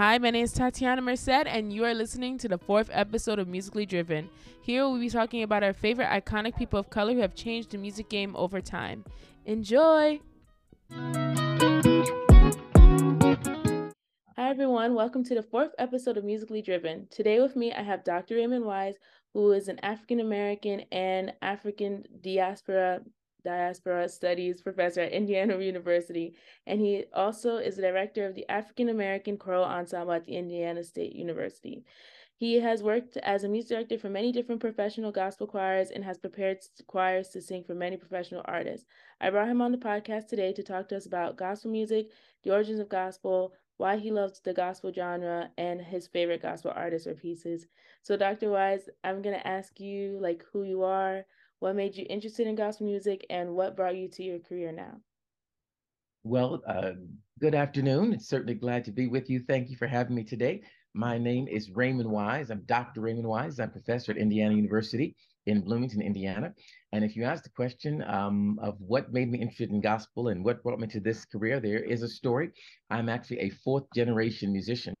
Hi, my name is Tatiana Merced, and you are listening to the fourth episode of Musically Driven. Here we'll be talking about our favorite iconic people of color who have changed the music game over time. Enjoy! Hi, everyone. Welcome to the fourth episode of Musically Driven. Today with me, I have Dr. Raymond Wise, who is an African American and African diaspora diaspora studies professor at Indiana University, and he also is the director of the African American Choral Ensemble at the Indiana State University. He has worked as a music director for many different professional gospel choirs and has prepared choirs to sing for many professional artists. I brought him on the podcast today to talk to us about gospel music, the origins of gospel, why he loves the gospel genre, and his favorite gospel artists or pieces. So, Dr. Wise, I'm going to ask you like who you are, what made you interested in gospel music, and what brought you to your career now? Well, uh, good afternoon. It's certainly glad to be with you. Thank you for having me today. My name is Raymond Wise. I'm Dr. Raymond Wise. I'm professor at Indiana University in Bloomington, Indiana. And if you ask the question um, of what made me interested in gospel and what brought me to this career, there is a story. I'm actually a fourth generation musician.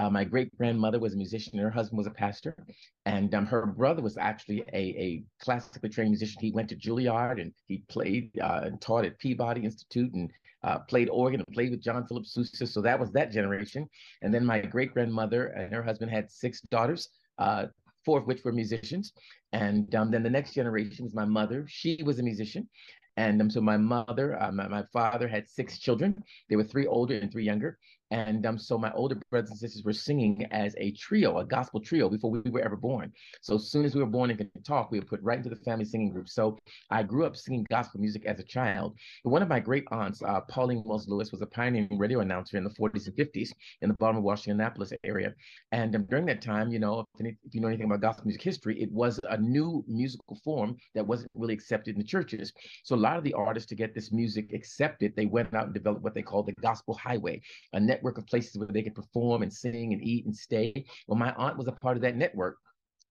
Uh, my great grandmother was a musician, and her husband was a pastor, and um, her brother was actually a, a classically trained musician. He went to Juilliard and he played uh, and taught at Peabody Institute and uh, played organ and played with John Philip Sousa. So that was that generation. And then my great grandmother and her husband had six daughters, uh, four of which were musicians. And um, then the next generation was my mother. She was a musician. And um, so my mother, uh, my, my father had six children. They were three older and three younger. And um, so my older brothers and sisters were singing as a trio, a gospel trio, before we were ever born. So as soon as we were born and could talk, we were put right into the family singing group. So I grew up singing gospel music as a child. One of my great aunts, uh, Pauline Wells Lewis, was a pioneering radio announcer in the 40s and 50s in the Baltimore, Washington, Annapolis area. And um, during that time, you know, if, any, if you know anything about gospel music history, it was a new musical form that wasn't really accepted in the churches. So a lot of the artists to get this music accepted, they went out and developed what they called the gospel highway, a net network of places where they could perform and sing and eat and stay. Well, my aunt was a part of that network.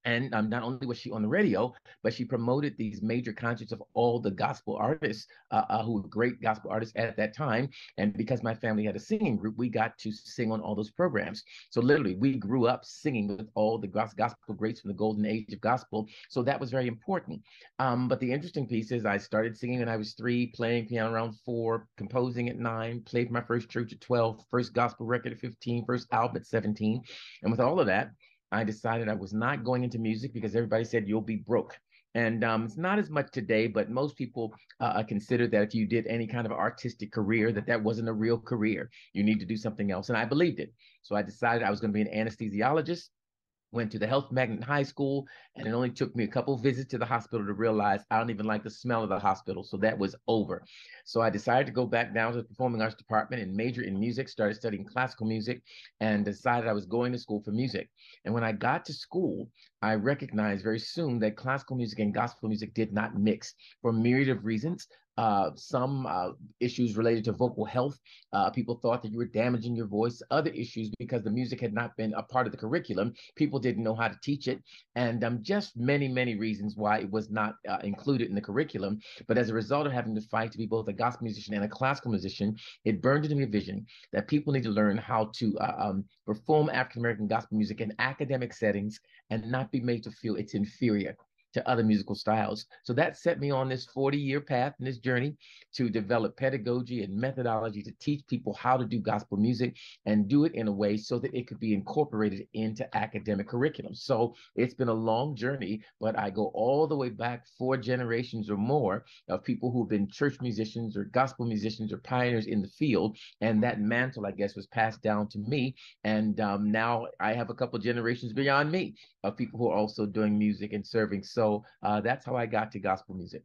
And um, not only was she on the radio, but she promoted these major concerts of all the gospel artists uh, uh, who were great gospel artists at that time. And because my family had a singing group, we got to sing on all those programs. So literally, we grew up singing with all the gospel greats from the golden age of gospel. So that was very important. Um, but the interesting piece is I started singing when I was three, playing piano around four, composing at nine, played my first church at 12, first gospel record at 15, first album at 17. And with all of that, I decided I was not going into music because everybody said you'll be broke. And um, it's not as much today, but most people uh, consider that if you did any kind of artistic career, that that wasn't a real career. You need to do something else. And I believed it. So I decided I was going to be an anesthesiologist went to the health magnet high school and it only took me a couple visits to the hospital to realize i don't even like the smell of the hospital so that was over. So i decided to go back down to the performing arts department and major in music started studying classical music and decided i was going to school for music. And when i got to school i recognized very soon that classical music and gospel music did not mix for a myriad of reasons uh, some uh, issues related to vocal health. Uh, people thought that you were damaging your voice. Other issues because the music had not been a part of the curriculum. People didn't know how to teach it. And um, just many, many reasons why it was not uh, included in the curriculum. But as a result of having to fight to be both a gospel musician and a classical musician, it burned into me a vision that people need to learn how to uh, um, perform African American gospel music in academic settings and not be made to feel it's inferior to other musical styles. So that set me on this 40 year path and this journey to develop pedagogy and methodology to teach people how to do gospel music and do it in a way so that it could be incorporated into academic curriculum. So it's been a long journey, but I go all the way back four generations or more of people who've been church musicians or gospel musicians or pioneers in the field. And that mantle, I guess, was passed down to me. And um, now I have a couple generations beyond me of people who are also doing music and serving. So uh, that's how I got to gospel music.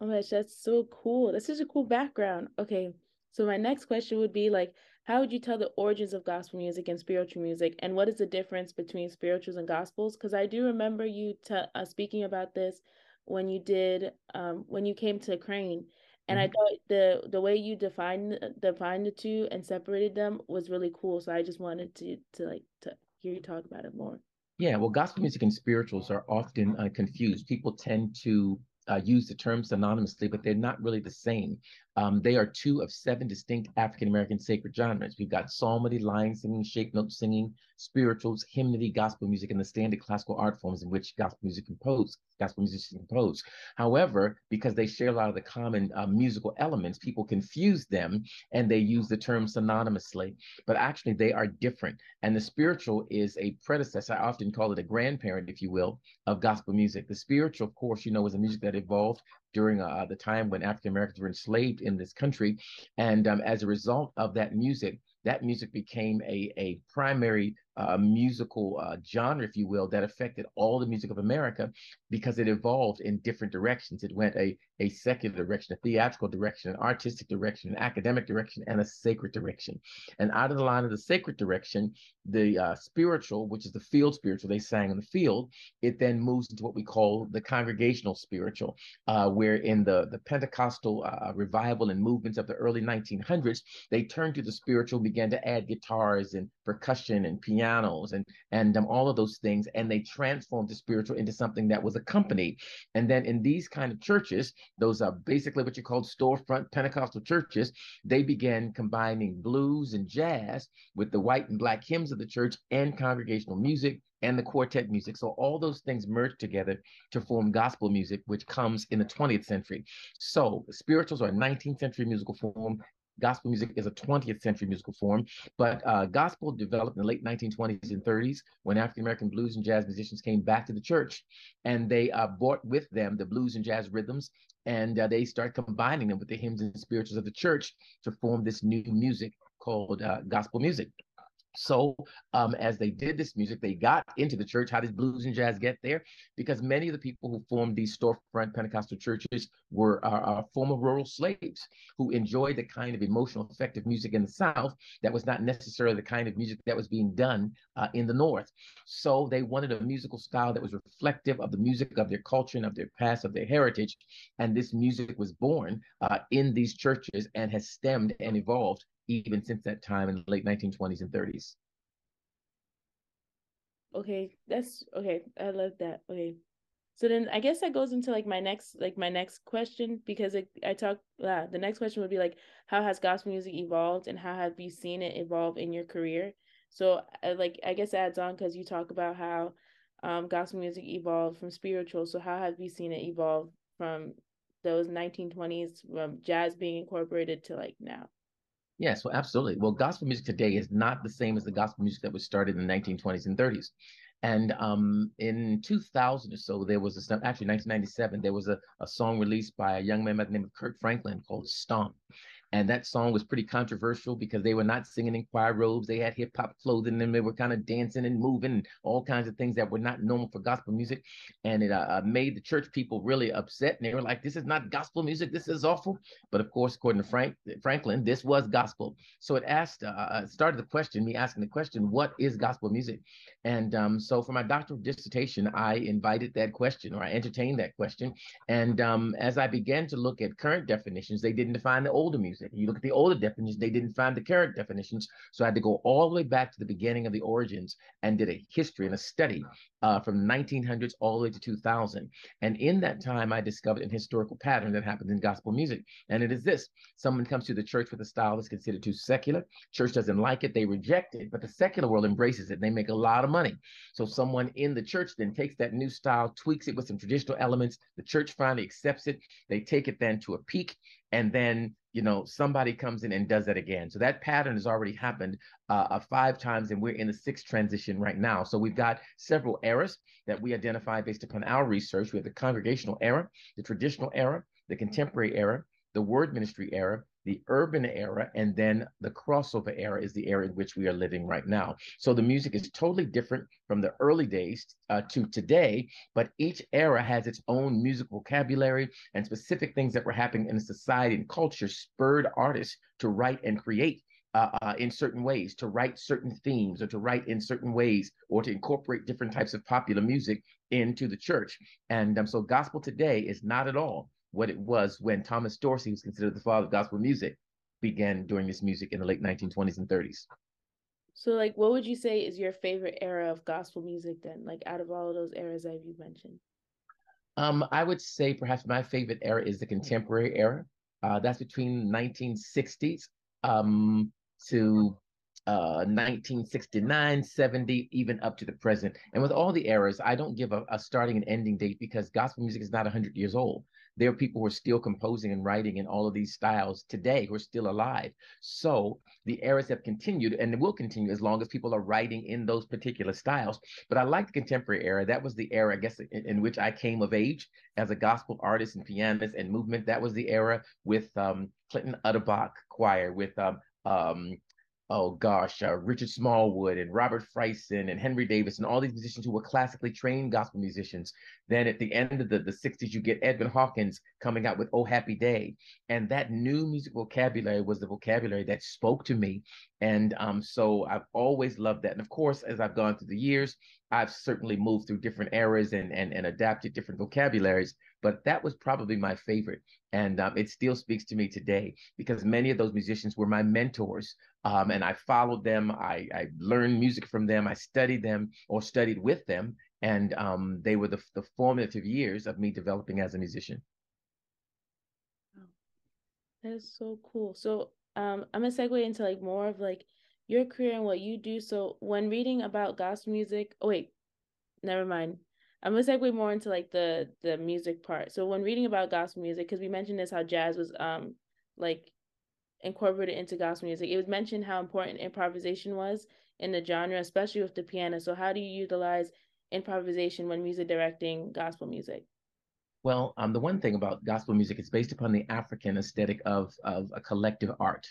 Oh my gosh, that's so cool. That's such a cool background. Okay, so my next question would be like, how would you tell the origins of gospel music and spiritual music, and what is the difference between spirituals and gospels? Because I do remember you t- uh, speaking about this when you did um, when you came to Crane, and mm-hmm. I thought the the way you defined defined the two and separated them was really cool. So I just wanted to to like to hear you talk about it more. Yeah, well, gospel music and spirituals are often uh, confused. People tend to uh, use the term synonymously, but they're not really the same. Um, they are two of seven distinct African American sacred genres. We've got psalmody, line singing, shape note singing, spirituals, hymnody, gospel music, and the standard classical art forms in which gospel music composed, gospel musicians compose. However, because they share a lot of the common uh, musical elements, people confuse them and they use the term synonymously. But actually, they are different. And the spiritual is a predecessor. I often call it a grandparent, if you will, of gospel music. The spiritual, of course, you know, was a music that evolved during uh, the time when African Americans were enslaved in this country. And um, as a result of that music, that music became a, a primary uh, musical uh, genre, if you will, that affected all the music of America because it evolved in different directions. It went a, a secular direction, a theatrical direction, an artistic direction, an academic direction, and a sacred direction. And out of the line of the sacred direction, the uh, spiritual, which is the field spiritual they sang in the field, it then moves into what we call the congregational spiritual, uh, where in the, the Pentecostal uh, revival and movements of the early 1900s, they turned to the spiritual, began to add guitars and percussion and piano pianos and and um, all of those things and they transformed the spiritual into something that was accompanied and then in these kind of churches those are basically what you call storefront pentecostal churches they began combining blues and jazz with the white and black hymns of the church and congregational music and the quartet music. So all those things merged together to form gospel music, which comes in the 20th century. So spirituals are a 19th century musical form gospel music is a 20th century musical form, but uh, gospel developed in the late 1920s and 30s when African American blues and jazz musicians came back to the church and they uh, brought with them the blues and jazz rhythms and uh, they started combining them with the hymns and spirituals of the church to form this new music called uh, gospel music. So, um, as they did this music, they got into the church. How did blues and jazz get there? Because many of the people who formed these storefront Pentecostal churches were uh, former rural slaves who enjoyed the kind of emotional, effective music in the South that was not necessarily the kind of music that was being done uh, in the North. So, they wanted a musical style that was reflective of the music of their culture and of their past, of their heritage. And this music was born uh, in these churches and has stemmed and evolved even since that time in the late 1920s and 30s. Okay, that's okay. I love that. Okay. So then I guess that goes into like my next like my next question because it, I talk uh, the next question would be like how has gospel music evolved and how have you seen it evolve in your career? So like I guess adds on because you talk about how um, gospel music evolved from spiritual. So how have you seen it evolve from those 1920s from jazz being incorporated to like now? Yes, well, absolutely. Well, gospel music today is not the same as the gospel music that was started in the 1920s and 30s. And um, in 2000 or so, there was a, actually 1997, there was a, a song released by a young man by the name of Kirk Franklin called Stomp. And that song was pretty controversial because they were not singing in choir robes. They had hip hop clothing and they were kind of dancing and moving and all kinds of things that were not normal for gospel music. And it uh, uh, made the church people really upset. And they were like, this is not gospel music. This is awful. But of course, according to Frank Franklin, this was gospel. So it asked, uh, uh, started the question, me asking the question, what is gospel music? And um, so for my doctoral dissertation, I invited that question or I entertained that question. And um, as I began to look at current definitions, they didn't define the older music You look at the older definitions, they didn't find the current definitions. So I had to go all the way back to the beginning of the origins and did a history and a study uh, from 1900s all the way to 2000. And in that time, I discovered an historical pattern that happens in gospel music. And it is this someone comes to the church with a style that's considered too secular. Church doesn't like it, they reject it, but the secular world embraces it. They make a lot of money. So someone in the church then takes that new style, tweaks it with some traditional elements. The church finally accepts it. They take it then to a peak and then you know somebody comes in and does that again. So that pattern has already happened uh, uh, five times and we're in the sixth transition right now. So we've got several eras that we identify based upon our research. We have the congregational era the traditional era the contemporary era the word ministry era the urban era, and then the crossover era is the era in which we are living right now. So the music is totally different from the early days uh, to today, but each era has its own music vocabulary and specific things that were happening in society and culture spurred artists to write and create uh, uh, in certain ways, to write certain themes, or to write in certain ways, or to incorporate different types of popular music into the church. And um, so, gospel today is not at all what it was when Thomas Dorsey, who's considered the father of gospel music, began doing this music in the late 1920s and 30s. So, like, what would you say is your favorite era of gospel music then? Like, out of all of those eras that you mentioned? Um, I would say perhaps my favorite era is the contemporary era. Uh, that's between 1960s um, to uh, 1969, 70, even up to the present. And with all the eras, I don't give a, a starting and ending date because gospel music is not 100 years old there are people who are still composing and writing in all of these styles today who are still alive. So the eras have continued and will continue as long as people are writing in those particular styles. But I like the contemporary era. That was the era, I guess, in, in which I came of age as a gospel artist and pianist and movement. That was the era with um, Clinton Utterbach Choir, with um, um, oh gosh, uh, Richard Smallwood and Robert Fryson and Henry Davis and all these musicians who were classically trained gospel musicians. Then at the end of the, the 60s, you get Edwin Hawkins coming out with Oh Happy Day. And that new music vocabulary was the vocabulary that spoke to me. And um, so I've always loved that. And of course, as I've gone through the years, I've certainly moved through different eras and, and, and adapted different vocabularies, but that was probably my favorite. And um, it still speaks to me today because many of those musicians were my mentors. Um, and I followed them. I, I learned music from them. I studied them or studied with them. And um, they were the, the formative years of me developing as a musician. That is so cool. So um, I'm gonna segue into like more of like your career and what you do. So when reading about gospel music, oh wait, never mind. I'm gonna segue more into like the the music part. So when reading about gospel music, because we mentioned this how jazz was um like incorporated into gospel music, it was mentioned how important improvisation was in the genre, especially with the piano. So how do you utilize improvisation when music directing gospel music? Well, um, the one thing about gospel music is based upon the African aesthetic of of a collective art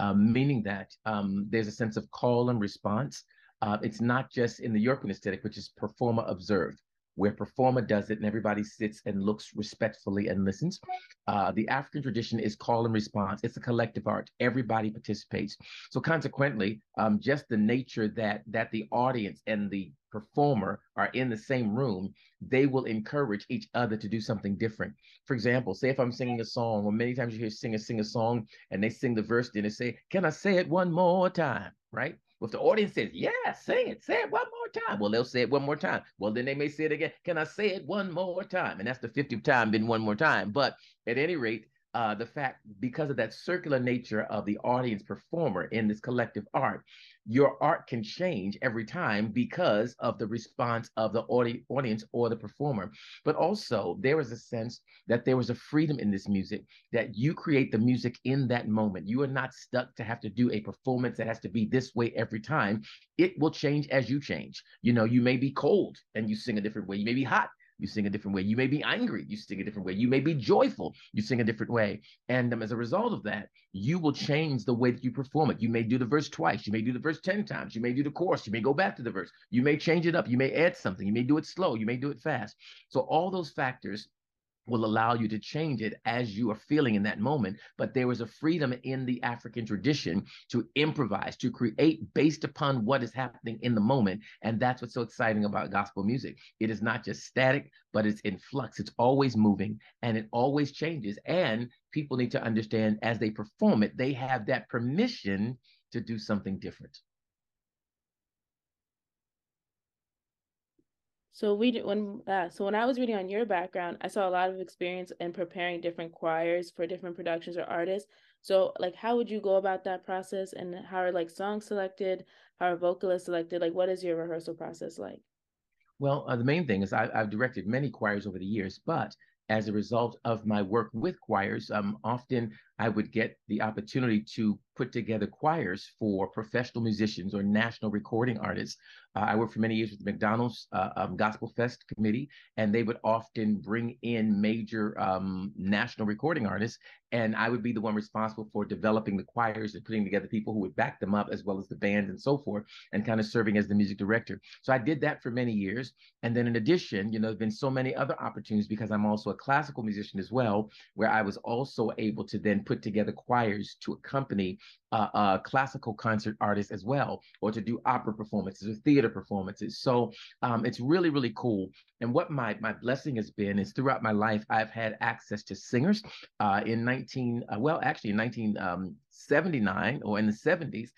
um, meaning that um, there's a sense of call and response. Uh, it's not just in the European aesthetic, which is performer observed, where performer does it and everybody sits and looks respectfully and listens. Uh, the African tradition is call and response. It's a collective art. Everybody participates. So consequently, um, just the nature that that the audience and the performer are in the same room, they will encourage each other to do something different. For example, say if I'm singing a song, or many times you hear singers sing a song and they sing the verse, then they say, Can I say it one more time? Right? Well, if the audience says, Yeah, say it, say it one more time. Well, they'll say it one more time. Well, then they may say it again. Can I say it one more time? And that's the 50th time, then one more time. But at any rate, uh, the fact because of that circular nature of the audience performer in this collective art, your art can change every time because of the response of the audi- audience or the performer. But also, there is a sense that there was a freedom in this music that you create the music in that moment. You are not stuck to have to do a performance that has to be this way every time. It will change as you change. You know, you may be cold and you sing a different way. You may be hot you sing a different way. You may be angry, you sing a different way. You may be joyful, you sing a different way. And um, as a result of that, you will change the way that you perform it. You may do the verse twice, you may do the verse 10 times, you may do the chorus, you may go back to the verse, you may change it up, you may add something, you may do it slow, you may do it fast. So, all those factors will allow you to change it as you are feeling in that moment. But there is a freedom in the African tradition to improvise, to create based upon what is happening in the moment. And that's what's so exciting about gospel music. It is not just static, but it's in flux. It's always moving and it always changes. And people need to understand as they perform it, they have that permission to do something different. So we when uh, so when I was reading on your background, I saw a lot of experience in preparing different choirs for different productions or artists. So like how would you go about that process and how are like songs selected, how are vocalists selected? Like what is your rehearsal process like? Well, uh, the main thing is I, I've directed many choirs over the years, but as a result of my work with choirs, um, often I would get the opportunity to put together choirs for professional musicians or national recording artists uh, I worked for many years with the McDonald's uh, um, Gospel Fest Committee, and they would often bring in major um, national recording artists, and I would be the one responsible for developing the choirs and putting together people who would back them up, as well as the band and so forth, and kind of serving as the music director. So I did that for many years, and then in addition, you know, there've been so many other opportunities because I'm also a classical musician as well, where I was also able to then put together choirs to accompany uh, uh, classical concert artists as well, or to do opera performances or theater performances. So um, it's really, really cool. And what my my blessing has been is throughout my life, I've had access to singers. Uh, in 19, uh, well, actually in 1979 um, or in the 70s,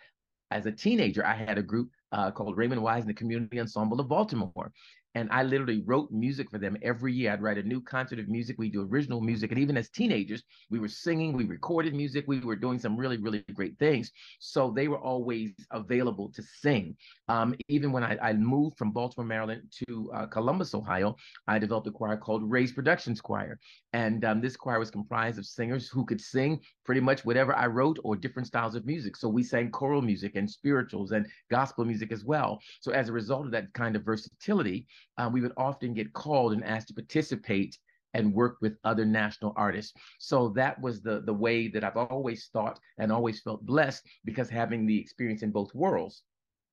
as a teenager, I had a group uh, called Raymond Wise and the Community Ensemble of Baltimore. And I literally wrote music for them every year. I'd write a new concert of music. We do original music. And even as teenagers, we were singing, we recorded music, we were doing some really, really great things. So they were always available to sing. Um, even when I, I, moved from Baltimore, Maryland to uh, Columbus, Ohio, I developed a choir called Ray's Productions Choir. And um, this choir was comprised of singers who could sing pretty much whatever I wrote or different styles of music. So we sang choral music and spirituals and gospel music as well. So as a result of that kind of versatility, um, we would often get called and asked to participate and work with other national artists. So that was the the way that I've always thought and always felt blessed because having the experience in both worlds,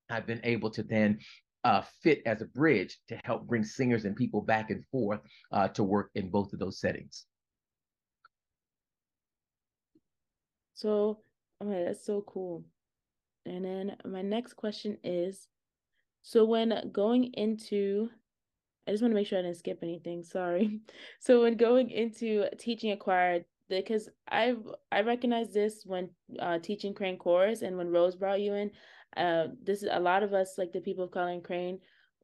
I've been able to then uh, fit as a bridge to help bring singers and people back and forth uh, to work in both of those settings. So, okay, that's so cool. And then my next question is so when going into I just want to make sure I didn't skip anything. Sorry. So when going into teaching a choir, because I've I recognize this when uh, teaching Crane chorus and when Rose brought you in. Uh, this is a lot of us like the people of color in Crane.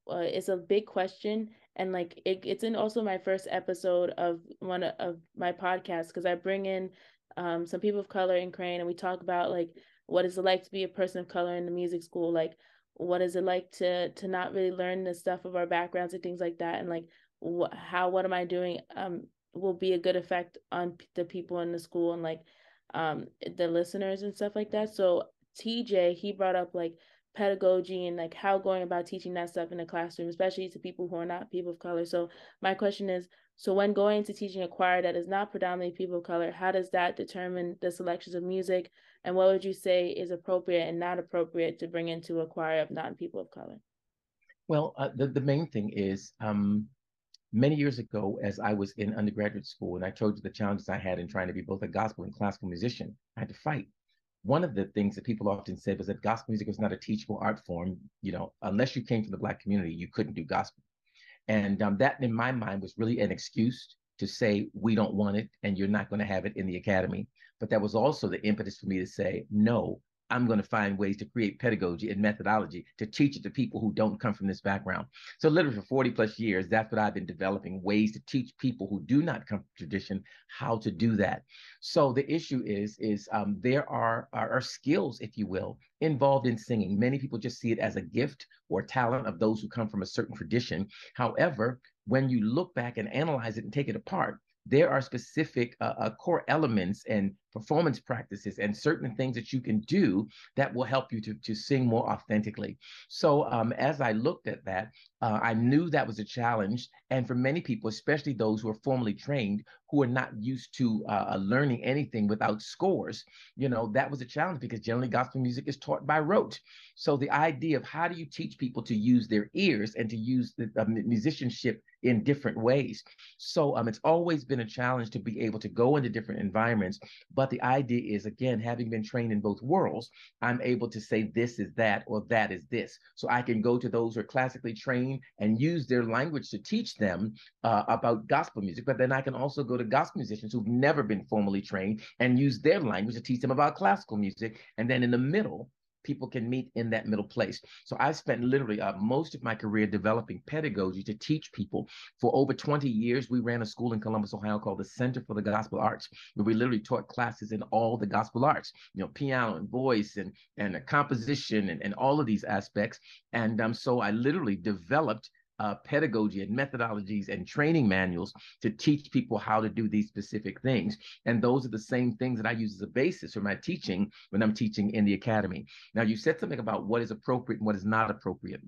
Uh, it's a big question, and like it, it's in also my first episode of one of my podcasts because I bring in um, some people of color in Crane and we talk about like what is it like to be a person of color in the music school, like what is it like to to not really learn the stuff of our backgrounds and things like that and like wh- how what am i doing um will be a good effect on p- the people in the school and like um the listeners and stuff like that. So tj he brought up like pedagogy and like how going about teaching that stuff in the classroom especially to people who are not people of color. So my question is so when going to teaching a choir that is not predominantly people of color how does that determine the selections of music and what would you say is appropriate and not appropriate to bring into a choir of non-people of color? Well, uh, the, the main thing is um, many years ago, as I was in undergraduate school, and I told you the challenges I had in trying to be both a gospel and classical musician, I had to fight. One of the things that people often said was that gospel music was not a teachable art form. You know, unless you came from the Black community, you couldn't do gospel. And um, that, in my mind, was really an excuse to say, we don't want it and you're not going to have it in the academy. But that was also the impetus for me to say, no, I'm going to find ways to create pedagogy and methodology to teach it to people who don't come from this background. So, literally, for 40 plus years, that's what I've been developing ways to teach people who do not come from tradition how to do that. So, the issue is, is um, there are, are, are skills, if you will, involved in singing. Many people just see it as a gift or talent of those who come from a certain tradition. However, when you look back and analyze it and take it apart, there are specific uh, uh, core elements and performance practices and certain things that you can do that will help you to, to sing more authentically. So um, as I looked at that, uh, I knew that was a challenge. And for many people, especially those who are formally trained, who are not used to uh, uh, learning anything without scores, you know, that was a challenge because generally gospel music is taught by rote. So the idea of how do you teach people to use their ears and to use the uh, musicianship in different ways. So um, it's always been a challenge to be able to go into different environments, but but the idea is, again, having been trained in both worlds, I'm able to say this is that or that is this. So I can go to those who are classically trained and use their language to teach them uh, about gospel music. But then I can also go to gospel musicians who've never been formally trained and use their language to teach them about classical music. And then in the middle, people can meet in that middle place. So I spent literally uh, most of my career developing pedagogy to teach people. For over 20 years, we ran a school in Columbus, Ohio called the Center for the Gospel Arts, where we literally taught classes in all the gospel arts, you know, piano and voice and, and composition and, and all of these aspects. And um, so I literally developed uh, pedagogy and methodologies and training manuals to teach people how to do these specific things. And those are the same things that I use as a basis for my teaching when I'm teaching in the academy. Now, you said something about what is appropriate and what is not appropriate.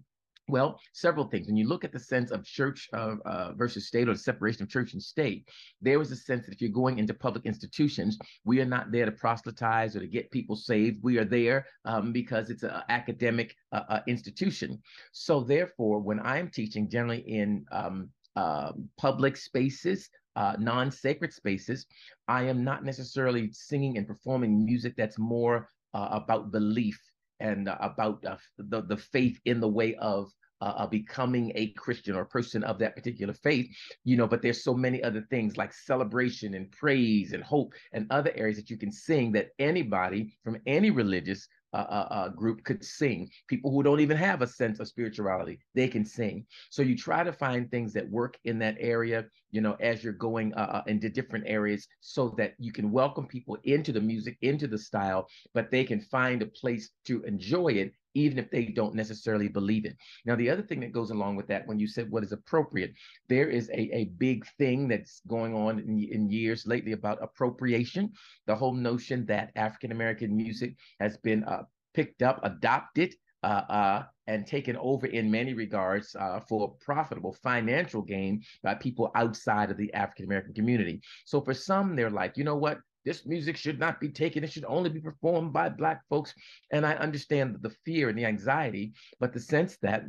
Well, several things. When you look at the sense of church uh, uh, versus state or the separation of church and state, there was a sense that if you're going into public institutions, we are not there to proselytize or to get people saved. We are there um, because it's an academic uh, uh, institution. So, therefore, when I'm teaching, generally in um, um public spaces, uh, non sacred spaces, I am not necessarily singing and performing music that's more uh, about belief and about the, the faith in the way of uh, becoming a Christian or a person of that particular faith, you know, but there's so many other things like celebration and praise and hope and other areas that you can sing that anybody from any religious uh, group could sing. People who don't even have a sense of spirituality, they can sing. So you try to find things that work in that area, you know, as you're going uh, uh, into different areas so that you can welcome people into the music, into the style, but they can find a place to enjoy it even if they don't necessarily believe it. Now, the other thing that goes along with that, when you said what is appropriate, there is a, a big thing that's going on in, in years lately about appropriation. The whole notion that African American music has been uh, picked up, adopted, uh, uh, and taken over in many regards uh, for profitable financial gain by people outside of the African American community. So for some, they're like, you know what? This music should not be taken. It should only be performed by Black folks. And I understand the fear and the anxiety, but the sense that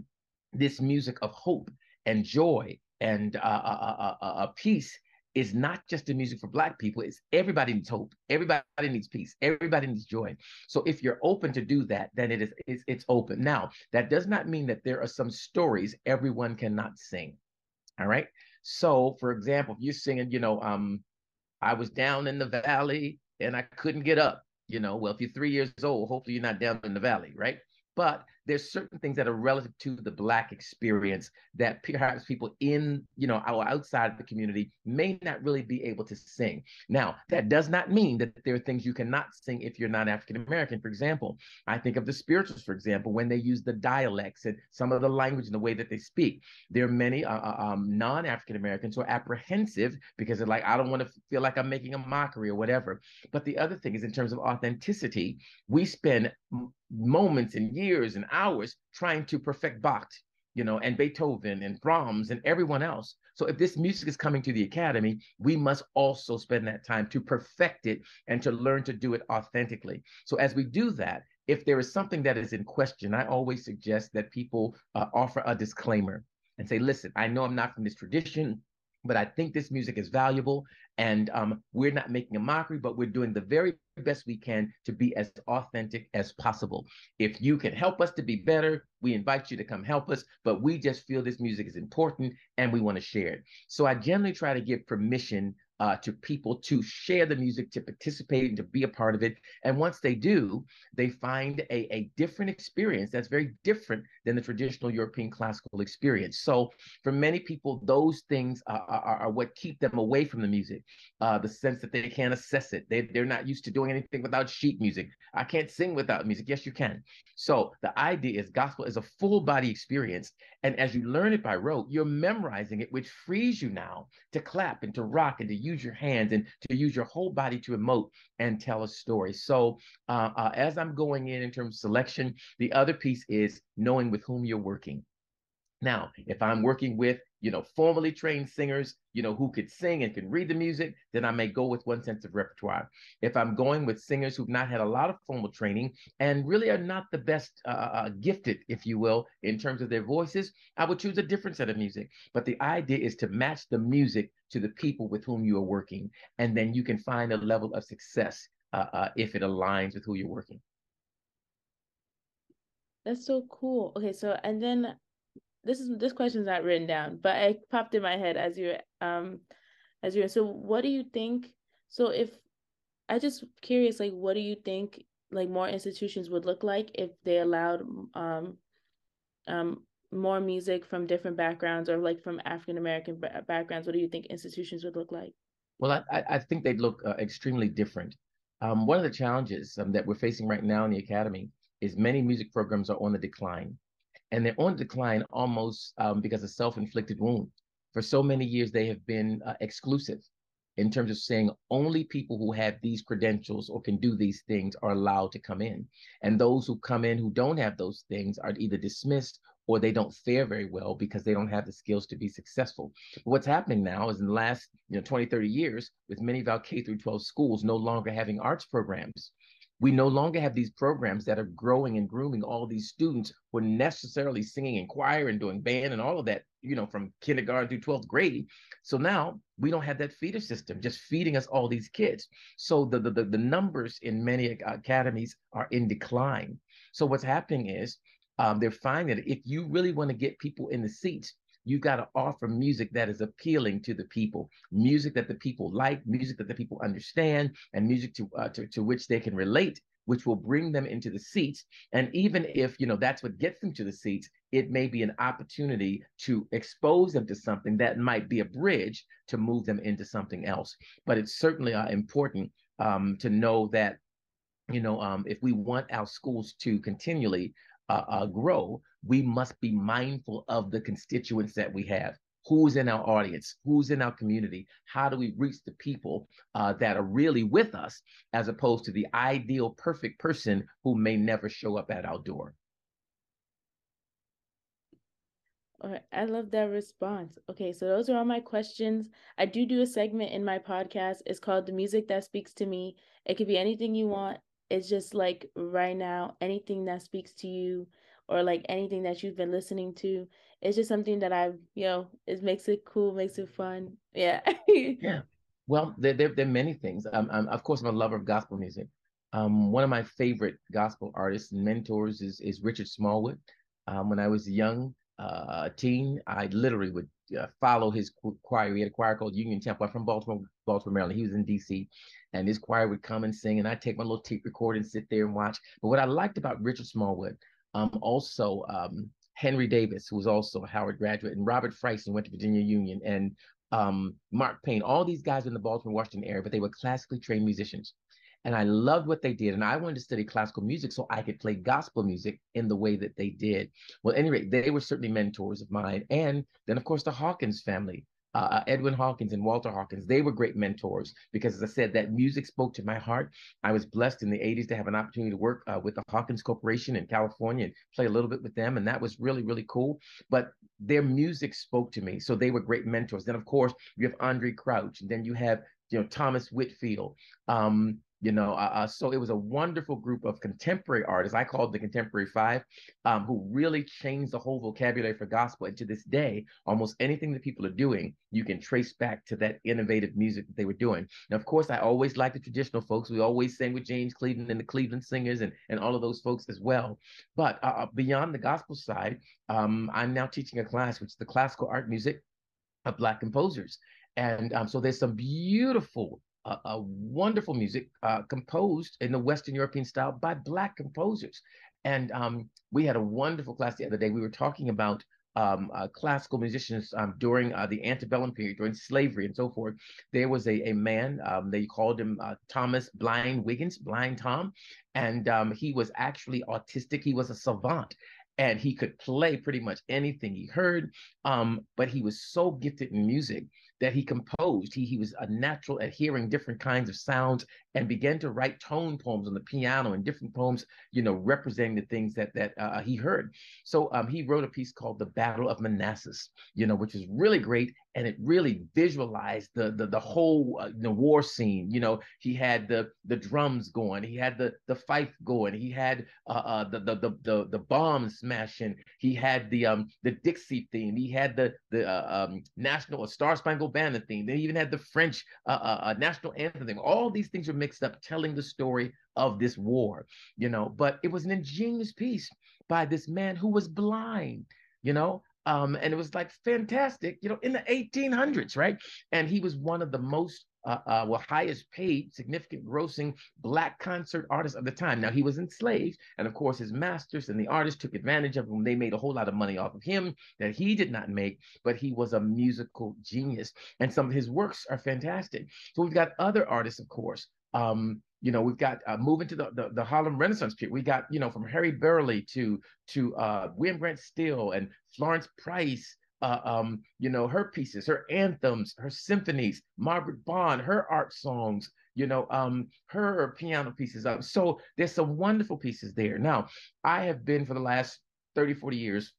this music of hope and joy and uh, uh, uh, uh, peace is not just the music for Black people. It's everybody needs hope. Everybody needs peace. Everybody needs joy. So if you're open to do that, then it is it's, it's open. Now that does not mean that there are some stories everyone cannot sing. All right. So for example, if you're singing, you know, um, I was down in the valley and I couldn't get up. You know, well, if you're three years old, hopefully you're not down in the valley, right? But there's certain things that are relative to the black experience that perhaps people in you know our outside the community may not really be able to sing. Now that does not mean that there are things you cannot sing if you're not african american for example i think of the spirituals for example when they use the dialects and some of the language and the way that they speak. There are many uh, uh um, non-african americans who are apprehensive because they're like i don't want to feel like i'm making a mockery or whatever. But the other thing is in terms of authenticity we spend moments and years and hours trying to perfect Bach, you know, and Beethoven and Brahms and everyone else. So if this music is coming to the academy, we must also spend that time to perfect it and to learn to do it authentically. So as we do that, if there is something that is in question, I always suggest that people uh, offer a disclaimer and say, listen, I know I'm not from this tradition but I think this music is valuable. And um, we're not making a mockery, but we're doing the very best we can to be as authentic as possible. If you can help us to be better, we invite you to come help us. But we just feel this music is important and we want to share it. So I generally try to give permission uh, to people to share the music, to participate, and to be a part of it. And once they do, they find a, a different experience that's very different than the traditional European classical experience. So for many people, those things are, are, are what keep them away from the music. Uh, the sense that they can't assess it. They, they're not used to doing anything without sheet music. I can't sing without music. Yes, you can. So the idea is gospel is a full body experience. And as you learn it by rote, you're memorizing it, which frees you now to clap and to rock and to use your hands and to use your whole body to emote and tell a story. So uh, uh, as I'm going in in terms of selection, the other piece is knowing with whom you're working. Now, if I'm working with, you know, formally trained singers, you know, who could sing and can read the music, then I may go with one sense of repertoire. If I'm going with singers who've not had a lot of formal training and really are not the best uh, uh, uh, gifted, if you will, in terms of their voices, I would choose a different set of music. But the idea is to match the music to the people with whom you are working, and then you can find a level of success uh, uh if it aligns with who you're working. That's so cool. Okay, so and then this is this question's not written down, but it popped in my head as you're um as you're so what do you think so if I just curious like what do you think like more institutions would look like if they allowed um um more music from different backgrounds or like from African American backgrounds? What do you think institutions would look like? Well I I think they'd look uh, extremely different. Um one of the challenges um, that we're facing right now in the academy is many music programs are on the decline and they're on decline almost um, because of self-inflicted wound. For so many years, they have been uh, exclusive in terms of saying only people who have these credentials or can do these things are allowed to come in. And those who come in who don't have those things are either dismissed or they don't fare very well because they don't have the skills to be successful. What's happening now is in the last you know 20, 30 years, with many of our K through 12 schools no longer having arts programs, we no longer have these programs that are growing and grooming all these students who are necessarily singing in choir and doing band and all of that, you know, from kindergarten through 12th grade. So now we don't have that feeder system just feeding us all these kids. So the, the, the numbers in many academies are in decline. So what's happening is um, they're finding that if you really want to get people in the seats, you got to offer music that is appealing to the people, music that the people like, music that the people understand, and music to, uh, to, to which they can relate which will bring them into the seats. And even if, you know, that's what gets them to the seats, it may be an opportunity to expose them to something that might be a bridge to move them into something else. But it's certainly uh, important um, to know that, you know, um, if we want our schools to continually uh, uh, grow, we must be mindful of the constituents that we have who's in our audience, who's in our community, how do we reach the people uh, that are really with us, as opposed to the ideal perfect person who may never show up at our door. I love that response. Okay, so those are all my questions. I do do a segment in my podcast. It's called The Music That Speaks to Me. It could be anything you want. It's just like right now, anything that speaks to you or like anything that you've been listening to it's just something that I, you know, it makes it cool, makes it fun. Yeah. yeah. Well, there, there, there are many things. Um, I'm, of course, I'm a lover of gospel music. Um, one of my favorite gospel artists and mentors is, is Richard Smallwood. Um, when I was young uh, teen, I literally would uh, follow his choir. He had a choir called Union Temple. I'm from Baltimore, Baltimore, Maryland. He was in D.C. and his choir would come and sing, and I'd take my little tape recorder and sit there and watch. But what I liked about Richard Smallwood, um, also um, Henry Davis, who was also a Howard graduate, and Robert Fryson went to Virginia Union, and um, Mark Payne. All these guys in the Baltimore, Washington area, but they were classically trained musicians. And I loved what they did. And I wanted to study classical music so I could play gospel music in the way that they did. Well, at any rate, they were certainly mentors of mine. And then, of course, the Hawkins family. Uh, uh, Edwin Hawkins and Walter Hawkins, they were great mentors because, as I said, that music spoke to my heart. I was blessed in the 80s to have an opportunity to work uh, with the Hawkins Corporation in California and play a little bit with them. And that was really, really cool. But their music spoke to me. So they were great mentors. Then, of course, you have Andre Crouch, and then you have you know Thomas Whitfield, um, you know uh, uh, so it was a wonderful group of contemporary artists i called the contemporary five um, who really changed the whole vocabulary for gospel. And to this day almost anything that people are doing you can trace back to that innovative music that they were doing. Now of course i always like the traditional folks. We always sang with james cleveland and the cleveland singers and, and all of those folks as well. But uh, uh beyond the gospel side um, i'm now teaching a class which is the classical art music of black composers. And um, so there's some beautiful a wonderful music uh, composed in the Western European style by Black composers. And um, we had a wonderful class the other day. We were talking about um, uh, classical musicians um, during uh, the antebellum period, during slavery and so forth. There was a, a man, um, they called him uh, Thomas Blind Wiggins, Blind Tom, and um, he was actually autistic. He was a savant and he could play pretty much anything he heard. Um, but he was so gifted in music that he composed. He, he was a natural at hearing different kinds of sounds and began to write tone poems on the piano and different poems, you know, representing the things that that uh, he heard. So um, he wrote a piece called "The Battle of Manassas," you know, which is really great, and it really visualized the the, the whole uh, the war scene. You know, he had the the drums going, he had the the fife going, he had uh, uh, the, the the the the bombs smashing, he had the um the Dixie theme, he had the the uh, um, national Star Spangled Banner theme, they even had the French uh, uh, uh, national anthem theme. All these things were mixed up, telling the story of this war. You know, but it was an ingenious piece by this man who was blind. You know, um, and it was like fantastic, you know, in the 1800s, right? And he was one of the most uh, uh, well, highest paid, significant grossing black concert artists of the time. Now he was enslaved, and of course his masters and the artists took advantage of him. They made a whole lot of money off of him that he did not make, but he was a musical genius, and some of his works are fantastic. So we've got other artists, of course. Um, you know, we've got uh, moving to the, the, the Harlem Renaissance period. We got you know from Harry Burleigh to to uh, William Grant Still and Florence Price. Uh, um, you know, her pieces, her anthems, her symphonies, Margaret Bond, her art songs, you know, um, her piano pieces. Um, so there's some wonderful pieces there. Now, I have been for the last 30, 40 years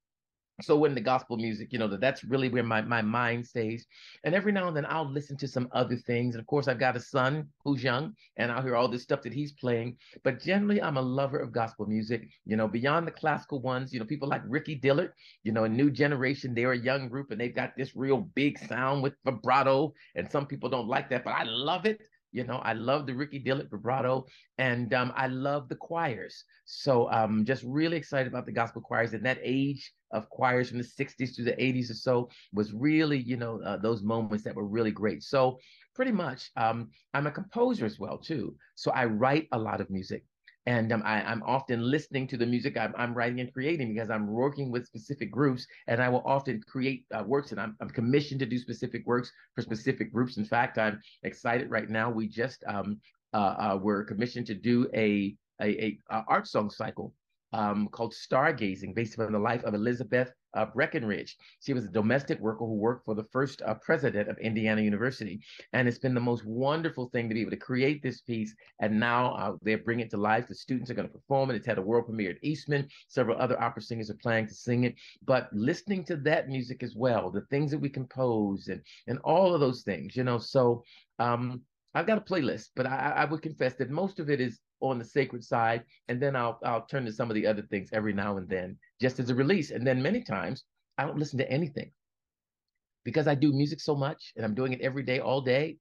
so when the gospel music you know that that's really where my, my mind stays. And every now and then i'll listen to some other things. And of course i've got a son who's young and i'll hear all this stuff that he's playing. But generally i'm a lover of gospel music. You know beyond the classical ones you know people like ricky dillard you know a new generation they're a young group and they've got this real big sound with vibrato and some people don't like that but i love it you know, I love the Ricky Dillard vibrato, and um, I love the choirs. So I'm um, just really excited about the gospel choirs. And that age of choirs from the 60s to the 80s or so was really, you know, uh, those moments that were really great. So pretty much, um, I'm a composer as well too. So I write a lot of music. And um, I, am often listening to the music I'm, I'm, writing and creating because I'm working with specific groups, and I will often create uh, works, and I'm, I'm, commissioned to do specific works for specific groups. In fact, I'm excited right now. We just um, uh, uh, were commissioned to do a a, a, a art song cycle um, called Stargazing, based on the life of Elizabeth uh, Breckenridge. She was a domestic worker who worked for the first uh, president of Indiana University. And it's been the most wonderful thing to be able to create this piece. And now uh, they're bringing it to life. The students are going to perform it. It's had a world premiere at Eastman. Several other opera singers are planning to sing it. But listening to that music as well, the things that we compose and, and all of those things, you know, so um, I've got a playlist, but I, I would confess that most of it is on the sacred side, and then I'll I'll turn to some of the other things every now and then, just as a release. And then many times I don't listen to anything because I do music so much, and I'm doing it every day, all day.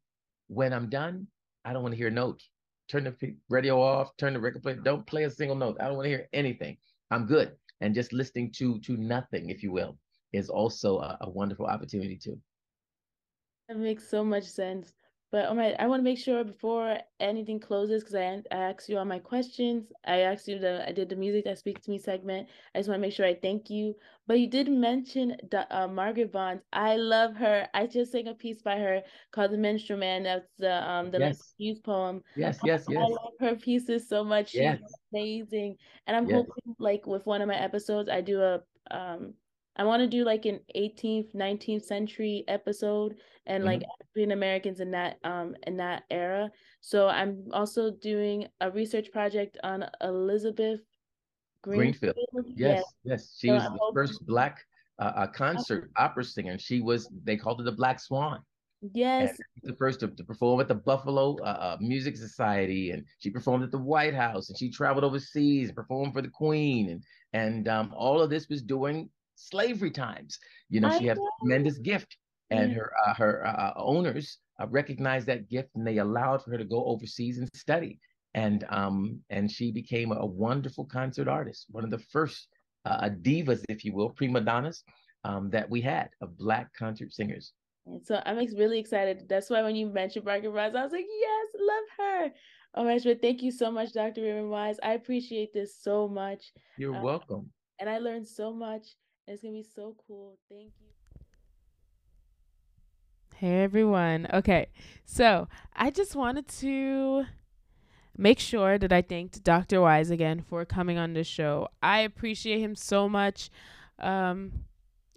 When I'm done, I don't want to hear notes. Turn the radio off. Turn the record player. Don't play a single note. I don't want to hear anything. I'm good. And just listening to to nothing, if you will, is also a, a wonderful opportunity too. That makes so much sense. But oh my, I want to make sure before anything closes, because I, I asked you all my questions. I asked you the I did the music that speaks to me segment. I just want to make sure I thank you. But you did mention uh, Margaret Bonds. I love her. I just sang a piece by her called "The Minstrel Man." That's the um the yes. Hughes poem. Yes, yes, yes. I love her pieces so much. She's amazing, and I'm yes. hoping like with one of my episodes, I do a um I want to do like an 18th, 19th century episode and mm-hmm. like African Americans in that um in that era. So I'm also doing a research project on Elizabeth Greenfield. Greenfield. Yes, yes, She so was I'm the hoping- first black uh, uh concert opera singer. She was they called her the Black Swan. Yes. the first to, to, perform at the Buffalo uh, uh, Music Society, and she performed at the White House, and she traveled overseas and performed for the Queen, and and um, all of this was during slavery times. You know, I she had a tremendous gift, and her uh, her uh, uh, owners uh, recognized that gift, and they allowed for her to go overseas and study. And um and she became a wonderful concert artist, one of the first uh, divas, if you will, prima donnas um, that we had of black concert singers. So I'm really excited. That's why when you mentioned Margaret Wise, I was like, yes, love her. Oh, my but thank you so much, Dr. Raymond Wise. I appreciate this so much. You're um, welcome. And I learned so much. It's gonna be so cool. Thank you. Hey everyone. Okay, so I just wanted to make sure that I thanked Dr. Wise again for coming on the show. I appreciate him so much. Um,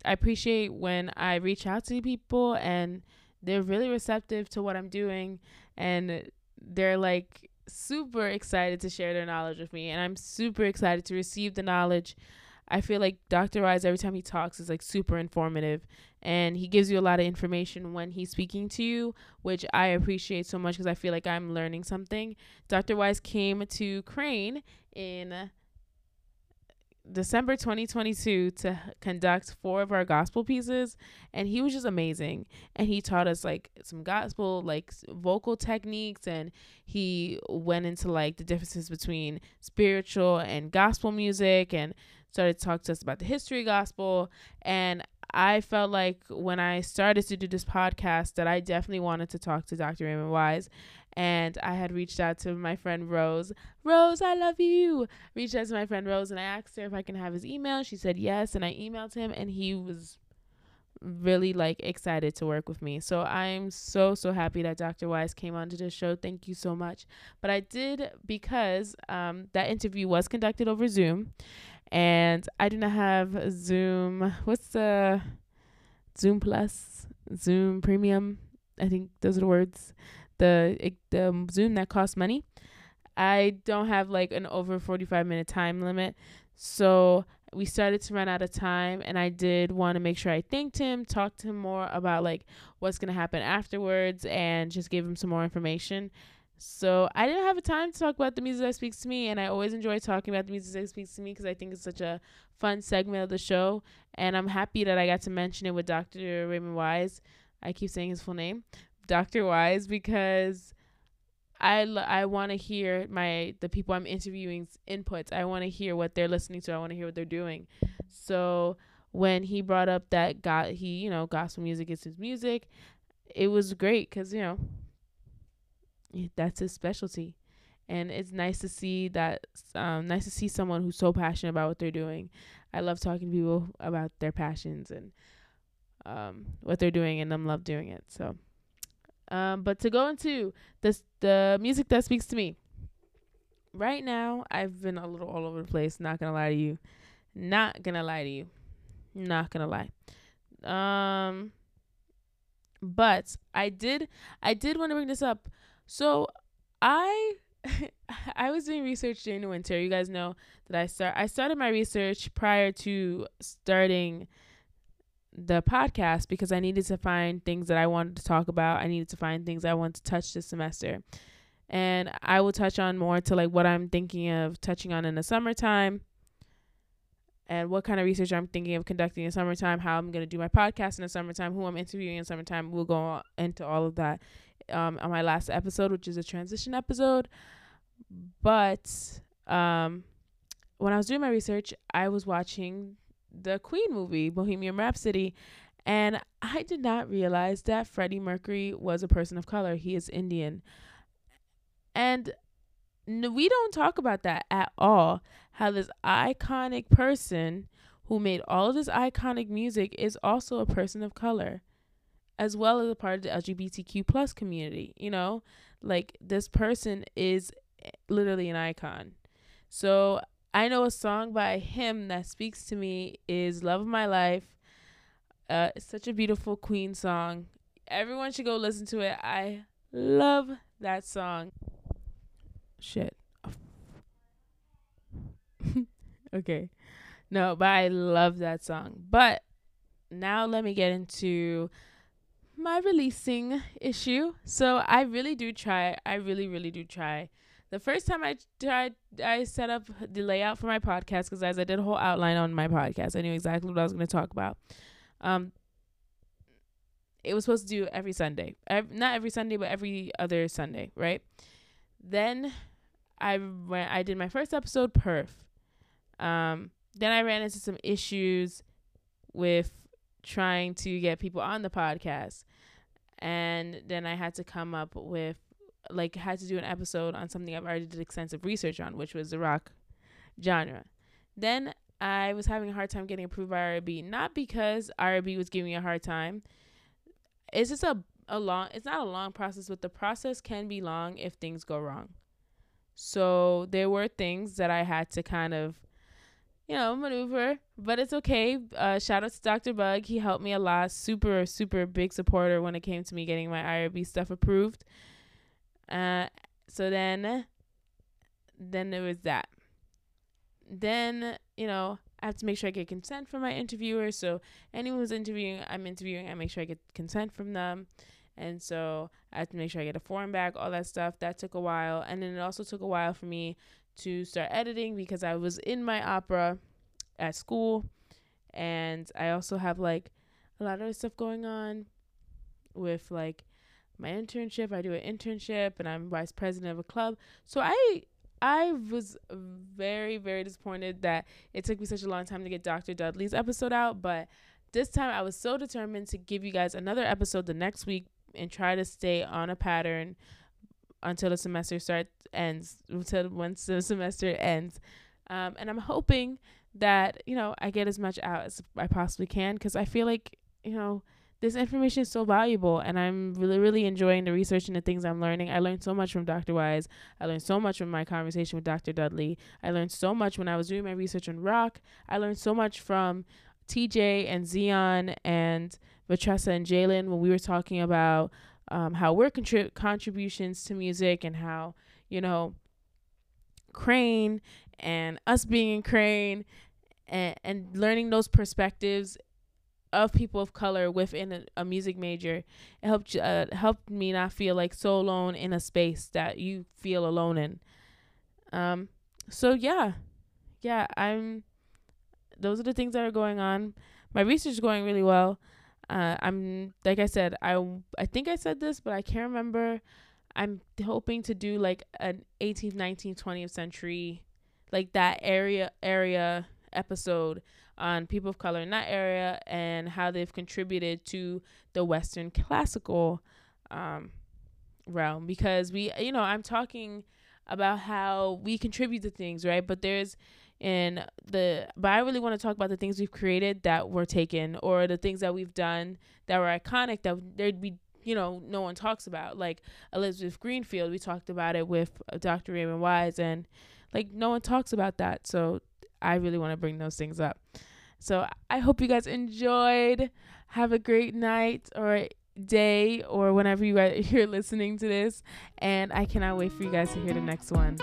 I appreciate when I reach out to people and they're really receptive to what I'm doing and they're like super excited to share their knowledge with me and I'm super excited to receive the knowledge I feel like Dr. Wise every time he talks is like super informative and he gives you a lot of information when he's speaking to you, which I appreciate so much because I feel like I'm learning something. Dr. Wise came to Crane in December 2022 to conduct four of our gospel pieces and he was just amazing and he taught us like some gospel like vocal techniques and he went into like the differences between spiritual and gospel music and started to talk to us about the history gospel. And I felt like when I started to do this podcast that I definitely wanted to talk to Dr. Raymond Wise. And I had reached out to my friend Rose. Rose, I love you. Reached out to my friend Rose and I asked her if I can have his email. She said yes. And I emailed him and he was really like excited to work with me. So I'm so so happy that Dr. Wise came onto the show. Thank you so much. But I did because um, that interview was conducted over Zoom and I do not have Zoom. What's the Zoom Plus, Zoom Premium? I think those are the words. The the Zoom that costs money. I don't have like an over 45 minute time limit. So we started to run out of time and I did want to make sure I thanked him, talked to him more about like what's going to happen afterwards and just gave him some more information. So I didn't have a time to talk about the music that speaks to me, and I always enjoy talking about the music that speaks to me because I think it's such a fun segment of the show, and I'm happy that I got to mention it with Dr. Raymond Wise. I keep saying his full name, Dr. Wise, because I l- I want to hear my the people I'm interviewing's inputs. I want to hear what they're listening to. I want to hear what they're doing. So when he brought up that got he you know gospel music is his music, it was great because you know that's his specialty. and it's nice to see that um, nice to see someone who's so passionate about what they're doing i love talking to people about their passions and um, what they're doing and them love doing it so um, but to go into this the music that speaks to me. Right now i've been a little all over the place not gonna lie to you. Not gonna lie to you. Not gonna lie. Um but i did i did want to bring this up. So i I was doing research during the winter. You guys know that I start I started my research prior to starting the podcast because I needed to find things that I wanted to talk about. I needed to find things I wanted to touch this semester. And I will touch on more to like what I'm thinking of touching on in the summertime and what kind of research I'm thinking of conducting in summertime, how I'm going to do my podcast in the summertime, who I'm interviewing in summertime. We'll go into all of that um, on my last episode, which is a transition episode. But um, when I was doing my research, I was watching the Queen movie, Bohemian Rhapsody, and I did not realize that Freddie Mercury was a person of color. He is Indian. And we don't talk about that at all. How this iconic person who made all of this iconic music is also a person of color as well as a part of the LGBTQ plus community. You know, like this person is eh, literally an icon. So I know a song by him that speaks to me is "Love of My Life." Uh, it's such a beautiful Queen song. Everyone should go listen to it. I love that song. Shit. okay. No, but I love that song. But now let me get into my releasing issue. So I really do try. I really, really do try. The first time I tried, I set up the layout for my podcast because as I did a whole outline on my podcast, I knew exactly what I was going to talk about. Um, it was supposed to do every Sunday, every, not every Sunday, but every other Sunday, right? Then I went, I did my first episode, perf. Um, then I ran into some issues with trying to get people on the podcast and then I had to come up with like had to do an episode on something I've already did extensive research on, which was the rock genre. Then I was having a hard time getting approved by IRB, not because IRB was giving me a hard time. It's just a a long. It's not a long process, but the process can be long if things go wrong. So there were things that I had to kind of you know, maneuver, but it's okay. Uh, shout out to Dr. Bug. He helped me a lot. Super, super big supporter when it came to me getting my IRB stuff approved. Uh, so then, then there was that. Then, you know, I have to make sure I get consent from my interviewer. So anyone who's interviewing, I'm interviewing, I make sure I get consent from them. And so I have to make sure I get a form back, all that stuff. That took a while. And then it also took a while for me to start editing because I was in my opera at school and I also have like a lot of stuff going on with like my internship. I do an internship and I'm vice president of a club. So I I was very very disappointed that it took me such a long time to get Dr. Dudley's episode out, but this time I was so determined to give you guys another episode the next week and try to stay on a pattern until the semester starts ends until once the semester ends um, and i'm hoping that you know i get as much out as i possibly can because i feel like you know this information is so valuable and i'm really really enjoying the research and the things i'm learning. I learned so much from dr wise. I learned so much from my conversation with dr dudley. I learned so much when i was doing my research on rock. I learned so much from tj and zion and Vatressa and Jalen when we were talking about um, how we're contrib- contributions to music and how you know Crane and us being in Crane and, and learning those perspectives of people of color within a, a music major it helped uh, helped me not feel like so alone in a space that you feel alone in. Um so yeah. Yeah i'm those are the things that are going on. My research is going really well. Uh, I'm like I said, I I think I said this, but I can't remember. I'm hoping to do like an 18th, 19th, 20th century, like that area area episode on people of color in that area and how they've contributed to the Western classical um, realm. Because we, you know, I'm talking about how we contribute to things, right? But there's in the but I really want to talk about the things we've created that were taken or the things that we've done that were iconic that there'd be you know no one talks about like Elizabeth Greenfield we talked about it with uh, Dr. Raymond Wise and like no one talks about that so I really want to bring those things up so I hope you guys enjoyed. Have a great night or day or whenever you guys you're listening to this. And I cannot wait for you guys to hear the next one